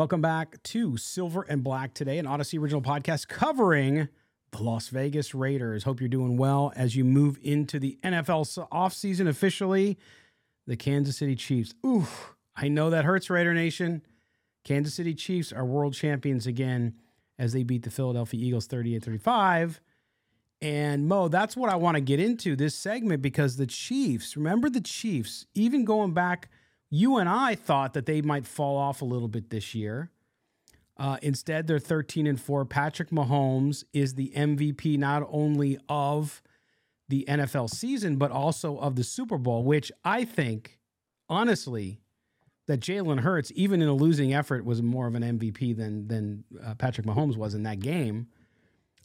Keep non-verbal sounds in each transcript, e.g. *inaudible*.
Welcome back to Silver and Black today, an Odyssey original podcast covering the Las Vegas Raiders. Hope you're doing well as you move into the NFL offseason officially. The Kansas City Chiefs. Ooh, I know that hurts, Raider Nation. Kansas City Chiefs are world champions again as they beat the Philadelphia Eagles 38 35. And Mo, that's what I want to get into this segment because the Chiefs, remember the Chiefs, even going back you and I thought that they might fall off a little bit this year. Uh, instead, they're 13 and 4. Patrick Mahomes is the MVP not only of the NFL season, but also of the Super Bowl, which I think, honestly, that Jalen Hurts, even in a losing effort, was more of an MVP than than uh, Patrick Mahomes was in that game.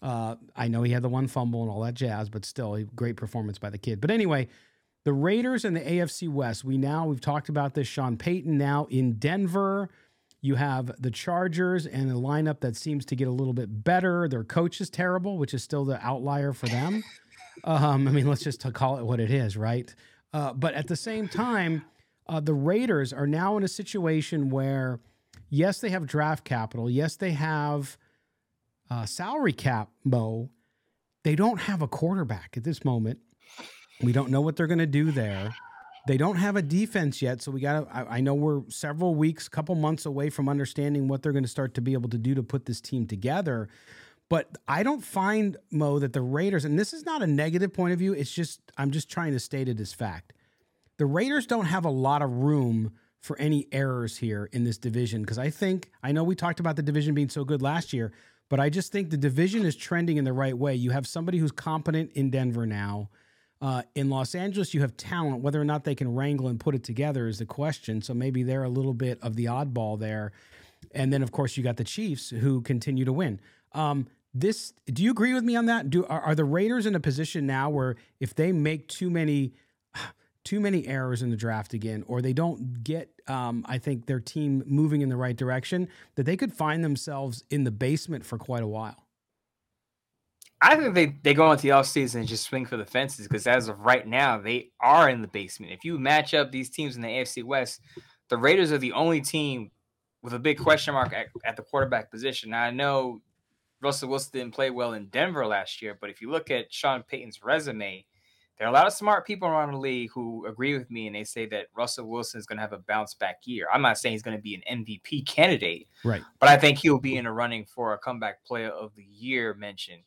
Uh, I know he had the one fumble and all that jazz, but still, a great performance by the kid. But anyway, the Raiders and the AFC West. We now we've talked about this. Sean Payton now in Denver. You have the Chargers and a lineup that seems to get a little bit better. Their coach is terrible, which is still the outlier for them. *laughs* Um, I mean, let's just call it what it is, right? Uh, but at the same time, uh, the Raiders are now in a situation where, yes, they have draft capital. Yes, they have uh, salary cap, Mo. They don't have a quarterback at this moment. We don't know what they're going to do there. They don't have a defense yet, so we got. I, I, know we're several weeks, couple months away from understanding what they're going to start to be able to do to put this team together. But I don't find Mo that the Raiders, and this is not a negative point of view. It's just I'm just trying to state it as fact. The Raiders don't have a lot of room for any errors here in this division because I think I know we talked about the division being so good last year, but I just think the division is trending in the right way. You have somebody who's competent in Denver now. Uh, in Los Angeles, you have talent. Whether or not they can wrangle and put it together is the question. So maybe they're a little bit of the oddball there. And then, of course, you got the Chiefs who continue to win. Um, this, do you agree with me on that? Do are, are, the Raiders in a position now where if they make too many, *sighs* too many errors in the draft again, or they don't get, um, I think their team moving in the right direction, that they could find themselves in the basement for quite a while? I think they, they go into the offseason and just swing for the fences because as of right now, they are in the basement. If you match up these teams in the AFC West, the Raiders are the only team with a big question mark at, at the quarterback position. Now, I know Russell Wilson didn't play well in Denver last year, but if you look at Sean Payton's resume, there are a lot of smart people around the league who agree with me and they say that Russell Wilson is going to have a bounce back year. I'm not saying he's going to be an MVP candidate, right? But I think he'll be in a running for a comeback player of the year mention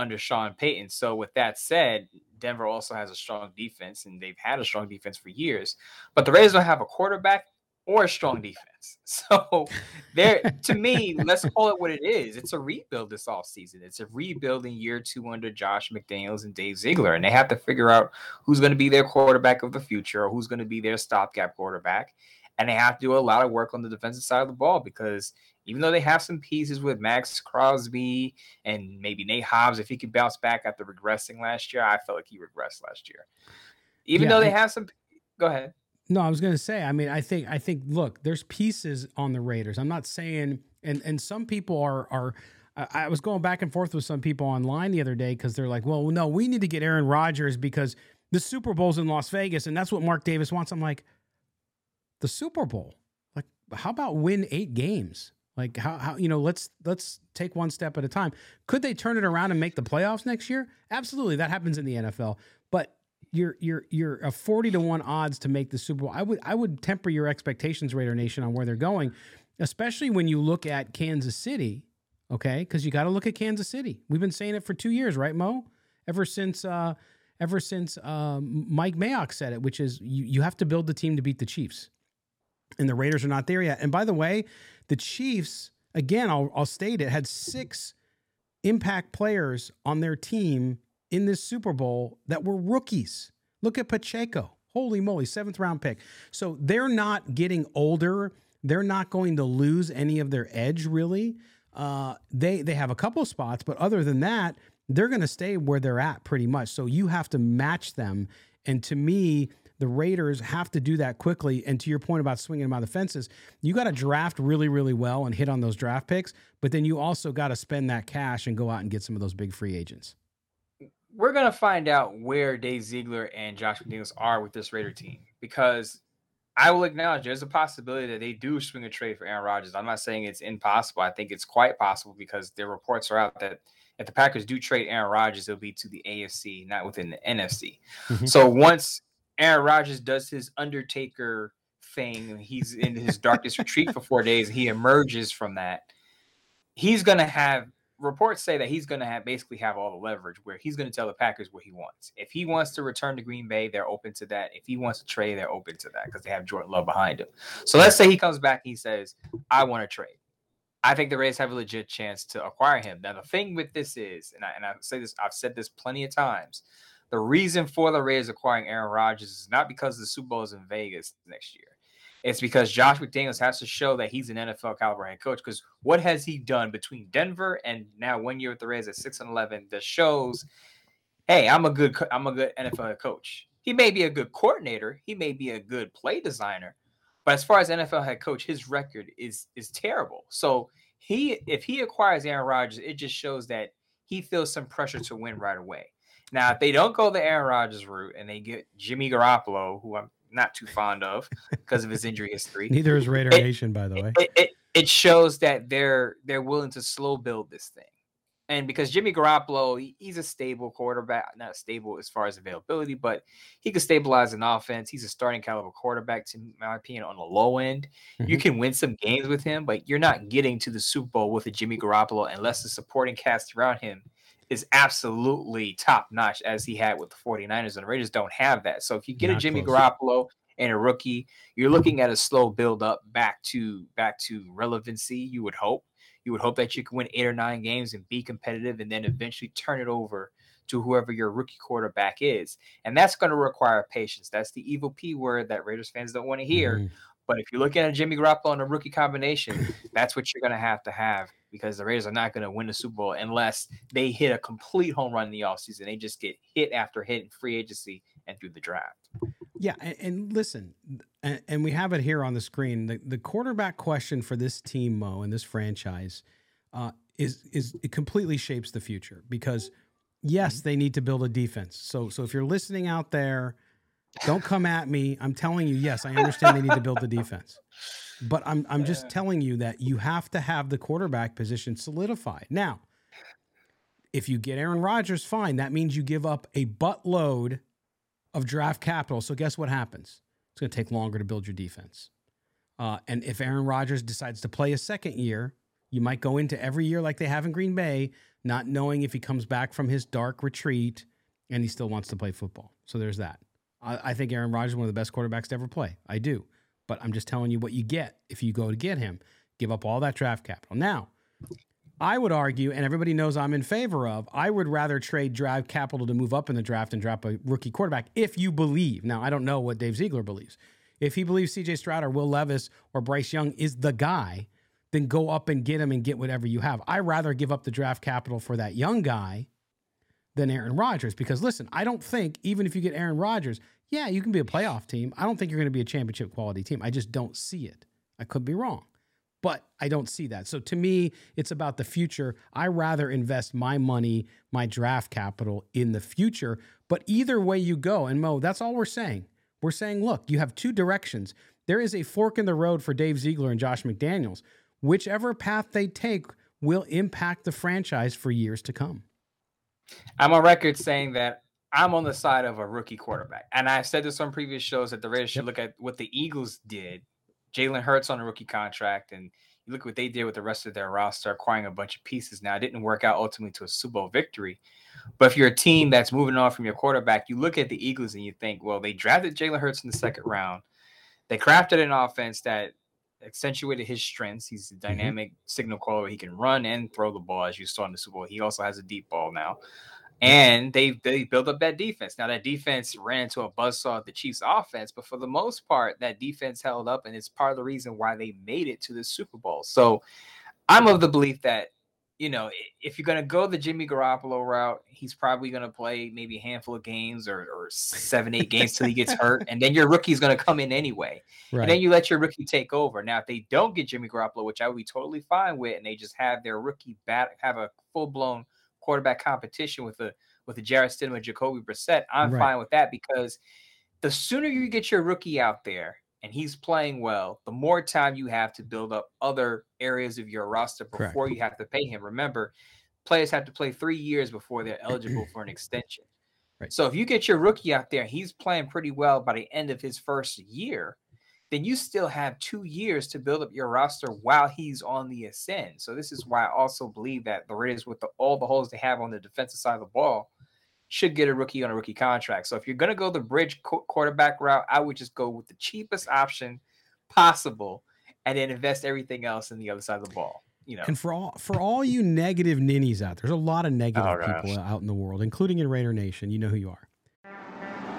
under Sean Payton. So with that said, Denver also has a strong defense, and they've had a strong defense for years. But the Raiders don't have a quarterback or a strong defense. *laughs* So there, to me, let's call it what it is. It's a rebuild this offseason. It's a rebuilding year two under Josh McDaniels and Dave Ziegler. And they have to figure out who's going to be their quarterback of the future or who's going to be their stopgap quarterback. And they have to do a lot of work on the defensive side of the ball because even though they have some pieces with Maxx Crosby and maybe Nate Hobbs, if he could bounce back after regressing last year, I felt like he regressed last year. Even yeah, though they have some, go ahead. No, I was going to say. I mean, I think, I think. Look, there's pieces on the Raiders. I'm not saying, and and some people are are. I was going back and forth with some people online the other day because they're like, well, no, we need to get Aaron Rodgers because the Super Bowl's in Las Vegas and that's what Mark Davis wants. I'm like, the Super Bowl. Like, how about win eight games? Like how how you know let's let's take one step at a time. Could they turn it around and make the playoffs next year? Absolutely, that happens in the NFL. But you're you're you're a 40 to 1 odds to make the Super Bowl. I would I would temper your expectations Raider Nation on where they're going, especially when you look at Kansas City, okay? Cuz you got to look at Kansas City. We've been saying it for 2 years, right, Mo? Ever since uh ever since um, Mike Mayock said it, which is you you have to build the team to beat the Chiefs. And the Raiders are not there yet. And by the way, the Chiefs again, I'll I'll state it, had 6 impact players on their team in this Super Bowl that were rookies. Look at Pacheco. Holy moly, seventh round pick. So they're not getting older. They're not going to lose any of their edge, really. Uh, they they have a couple spots, but other than that, they're going to stay where they're at pretty much. So you have to match them. And to me, the Raiders have to do that quickly. And to your point about swinging them out the fences, you got to draft really, really well and hit on those draft picks. But then you also got to spend that cash and go out and get some of those big free agents we're gonna find out where Dave Ziegler and Josh McDaniels are with this Raider team because I will acknowledge there's a possibility that they do swing a trade for Aaron Rodgers. I'm not saying it's impossible. I think it's quite possible because their reports are out that if the Packers do trade Aaron Rodgers, it'll be to the AFC, not within the NFC. Mm-hmm. So once Aaron Rodgers does his Undertaker thing, he's in his darkest retreat for four days, he emerges from that. He's gonna have reports say that he's to have basically have all the leverage where he's to tell the Packers what he wants. If he wants to return to Green Bay, they're open to that. If he wants to trade, they're open to that because they have Jordan Love behind him. So let's say he comes back and he says, I want to trade. I think the Rays have a legit chance to acquire him. Now, the thing with this is, and I, and I say this, I've said this plenty of times. The reason for the Rays acquiring Aaron Rodgers is not because the Super Bowl is in Vegas next year. It's because Josh McDaniels has to show that he's an NFL caliber head coach. Because what has he done between Denver and now one year with the Rays at six and eleven that shows, hey, I'm a good I'm a good NFL coach. He may be a good coordinator, he may be a good play designer, but as far as NFL head coach, his record is is terrible. So he if he acquires Aaron Rodgers, it just shows that he feels some pressure to win right away. Now, if they don't go the Aaron Rodgers route and they get Jimmy Garoppolo, who I'm not too fond of because of his injury history. *laughs* Neither is Raider it, Nation, by the way. It, it, it, shows that they're they're willing to slow build this thing, and because Jimmy Garoppolo, he, he's a stable quarterback, not stable as far as availability, but he can stabilize an offense. He's a starting caliber quarterback, to my opinion, on the low end. Mm-hmm. You can win some games with him, but you're not getting to the Super Bowl with a Jimmy Garoppolo unless the supporting cast around him is absolutely top notch as he had with the 49ers and the Raiders don't have that. So if you get Not a Jimmy close. Garoppolo and a rookie, you're looking at a slow build up back to back to relevancy, you would hope. You would hope that you can win eight or nine games and be competitive and then eventually turn it over to whoever your rookie quarterback is. And that's going to require patience. That's the evil P word that Raiders fans don't want to hear. Mm-hmm. But if you're looking at a Jimmy Garoppolo and a rookie combination, that's what you're going to have to have because the Raiders are not going to win the Super Bowl unless they hit a complete home run in the offseason. They just get hit after hit in free agency and through the draft. Yeah, and, and listen, and, and, we have it here on the screen. The, the quarterback question for this team, Mo, and this franchise, uh, is is it completely shapes the future because yes, mm-hmm. they need to build a defense. So so if you're listening out there, don't come at me. I'm telling you, yes, I understand they need to build the defense. But I'm I'm just telling you that you have to have the quarterback position solidified. Now, if you get Aaron Rodgers, fine. That means you give up a buttload of draft capital. So guess what happens? It's going to take longer to build your defense. Uh, and if Aaron Rodgers decides to play a second year, you might go into every year like they have in Green Bay, not knowing if he comes back from his dark retreat and he still wants to play football. So there's that. I, I think Aaron Rodgers is one of the best quarterbacks to ever play. I do. But I'm just telling you what you get if you go to get him. Give up all that draft capital. Now, I would argue, and everybody knows I'm in favor of, I would rather trade draft capital to move up in the draft and drop a rookie quarterback if you believe. Now, I don't know what Dave Ziegler believes. If he believes CJ Stroud or Will Levis or Bryce Young is the guy, then go up and get him and get whatever you have. I rather give up the draft capital for that young guy than Aaron Rodgers because listen, I don't think even if you get Aaron Rodgers, yeah, you can be a playoff team. I don't think you're going to be a championship quality team. I just don't see it. I could be wrong, but I don't see that. So to me, it's about the future. I rather invest my money, my draft capital in the future. But either way you go, and Mo, that's all we're saying. We're saying, look, you have two directions. There is a fork in the road for Dave Ziegler and Josh McDaniels. Whichever path they take will impact the franchise for years to come. I'm on record saying that I'm on the side of a rookie quarterback. And I've said this on previous shows that the Raiders should look at what the Eagles did. Jalen Hurts on a rookie contract, and you look what they did with the rest of their roster, acquiring a bunch of pieces. Now, it didn't work out ultimately to a Super Bowl victory. But if you're a team that's moving on from your quarterback, you look at the Eagles and you think, well, they drafted Jalen Hurts in the second round. They crafted an offense that accentuated his strengths. He's a mm-hmm. dynamic signal caller. He can run and throw the ball, as you saw in the Super Bowl. He also has a deep ball now. And they they built up that defense. Now that defense ran into a buzzsaw at the Chiefs offense, but for the most part, that defense held up, and it's part of the reason why they made it to the Super Bowl. So I'm of the belief that you know if you're gonna go the Jimmy Garoppolo route, he's probably gonna play maybe a handful of games or, or seven, eight games till he gets *laughs* hurt, and then your rookie's gonna come in anyway. Right. And then you let your rookie take over. Now, if they don't get Jimmy Garoppolo, which I would be totally fine with, and they just have their rookie bat have a full blown quarterback competition with a with a Jarrett Stidham and Jacoby Brissett, I'm Right. fine with that because the sooner you get your rookie out there and he's playing well, the more time you have to build up other areas of your roster Correct. before you have to pay him. Remember, players have to play three years before they're eligible for an *clears throat* extension. Right. So if you get your rookie out there, he's playing pretty well by the end of his first year, then you still have two years to build up your roster while he's on the ascend. So this is why I also believe that the Raiders, with the, all the holes they have on the defensive side of the ball, should get a rookie on a rookie contract. So if you're going to go the bridge qu- quarterback route, I would just go with the cheapest option possible, and then invest everything else in the other side of the ball. You know, And for all for all you negative ninnies out there, there's a lot of negative Oh, people out in the world, including in Raider Nation. You know who you are.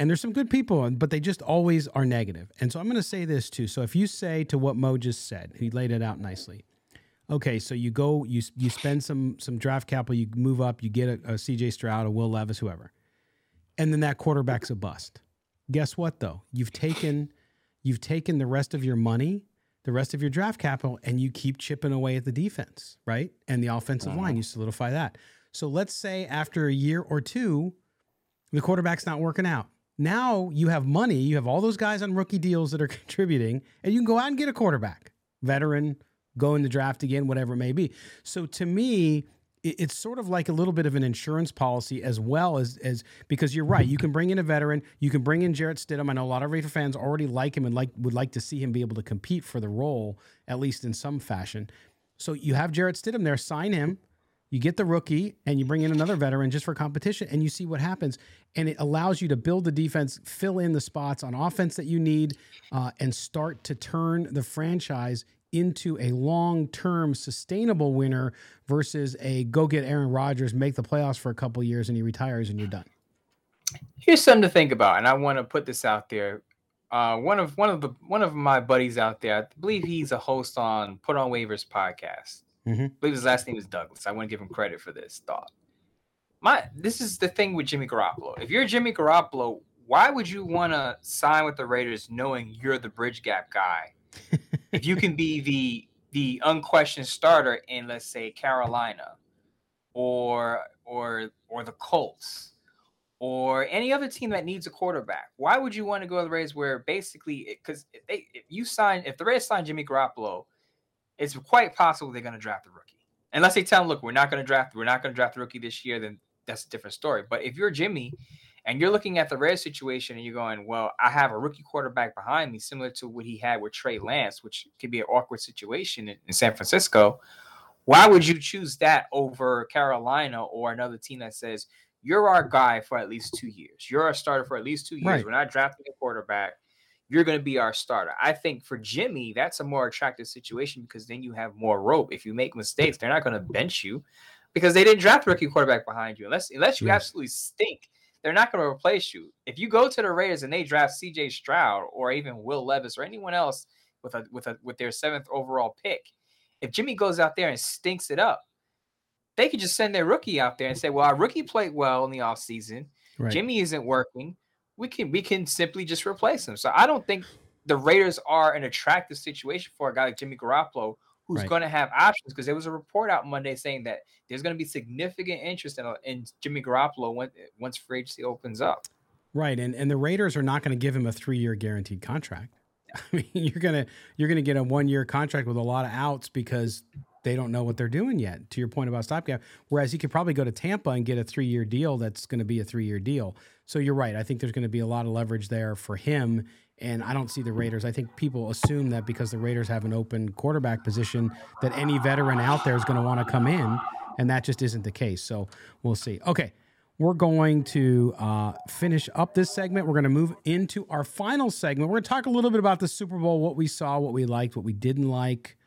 And there's some good people, but they just always are negative. And so I'm going to say this too. So if you say to what Mo just said, he laid it out nicely. Okay, so you go, you you spend some some draft capital, you move up, you get a, a CJ Stroud, a Will Levis, whoever, and then that quarterback's a bust. Guess what though? You've taken you've taken the rest of your money, the rest of your draft capital, and you keep chipping away at the defense, right? And the offensive line, you uh-huh. solidify that. So let's say after a year or two, the quarterback's not working out. Now you have money, you have all those guys on rookie deals that are *laughs* contributing, and you can go out and get a quarterback, veteran, go in the draft again, whatever it may be. So to me, it's sort of like a little bit of an insurance policy as well as as because you're right. You can bring in a veteran, you can bring in Jarrett Stidham. I know a lot of Raider fans already like him and like would like to see him be able to compete for the role at least in some fashion. So you have Jarrett Stidham there, sign him. You get the rookie and you bring in another veteran just for competition and you see what happens. And it allows you to build the defense, fill in the spots on offense that you need, uh, and start to turn the franchise into a long term sustainable winner versus a go get Aaron Rodgers, make the playoffs for a couple years, and he retires and you're done. here's something to think about, and I want to put this out there. Uh, one of one of the one of my buddies out there, I believe he's a host on Put on Waivers podcast. Mhm. I believe his last name is Douglas. I want to give him credit for this thought. My this is the thing with Jimmy Garoppolo. If you're Jimmy Garoppolo, why would you want to sign with the Raiders knowing you're the bridge gap guy? *laughs* if you can be the the unquestioned starter in let's say Carolina or or or the Colts or any other team that needs a quarterback. Why would you want to go to the Rays where basically because if they if you sign if the Rays sign Jimmy Garoppolo, it's quite possible they're going to draft a rookie. Unless they tell him, look, we're not going to draft, we're not going to draft the rookie this year, then that's a different story. But if you're Jimmy and you're looking at the Rays situation and you're going, well, I have a rookie quarterback behind me, similar to what he had with Trey Lance, which could be an awkward situation in, in San Francisco. Why would you choose that over Carolina or another team that says you're our guy for at least two years? You're our starter for at least two years. Right. We're not drafting a quarterback. You're going to be our starter. I think for Jimmy, that's a more attractive situation because then you have more rope. If you make mistakes, they're not going to bench you because they didn't draft a rookie quarterback behind you. Unless unless you Yes. absolutely stink, they're not going to replace you. If you go to the Raiders and they draft C.J. Stroud or even Will Levis or anyone else with a with a with their seventh overall pick, if Jimmy goes out there and stinks it up, they could just send their rookie out there and say, "Well, our rookie played well in the offseason. Right. Jimmy isn't working. We can we can simply just replace him. So I don't think the Raiders are an attractive situation for a guy like Jimmy Garoppolo who's right. going to have options because there was a report out Monday saying that there's going to be significant interest in, in Jimmy Garoppolo when, once free agency opens up. Right, and and the Raiders are not going to give him a three year guaranteed contract. *laughs* I mean, you're gonna you're gonna get a one year contract with a lot of outs because they don't know what they're doing yet. To your point about stopgap, whereas you could probably go to Tampa and get a three year deal that's going to be a three year deal. So you're right. I think there's going to be a lot of leverage there for him. And I don't see the Raiders. I think people assume that because the Raiders have an open quarterback position, that any veteran out there is going to want to come in, and that just isn't the case. So we'll see. Okay, we're going to uh, finish up this segment. We're going to move into our final segment. We're going to talk a little bit about the Super Bowl, what we saw, what we liked, what we didn't like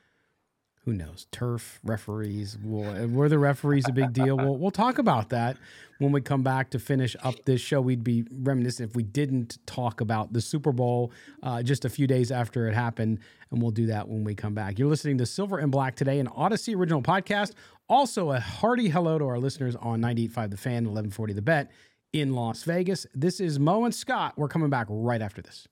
who knows turf referees will were the referees a big deal? We'll, we'll talk about that when we come back to finish up this show. We'd be reminiscent if we didn't talk about the super bowl uh, just a few days after it happened and we'll do that when we come back. You're listening to silver and black today an odyssey original podcast also a hearty hello to our listeners on 985 the fan 1140 the bet in las vegas. This is mo and scott. We're coming back right after this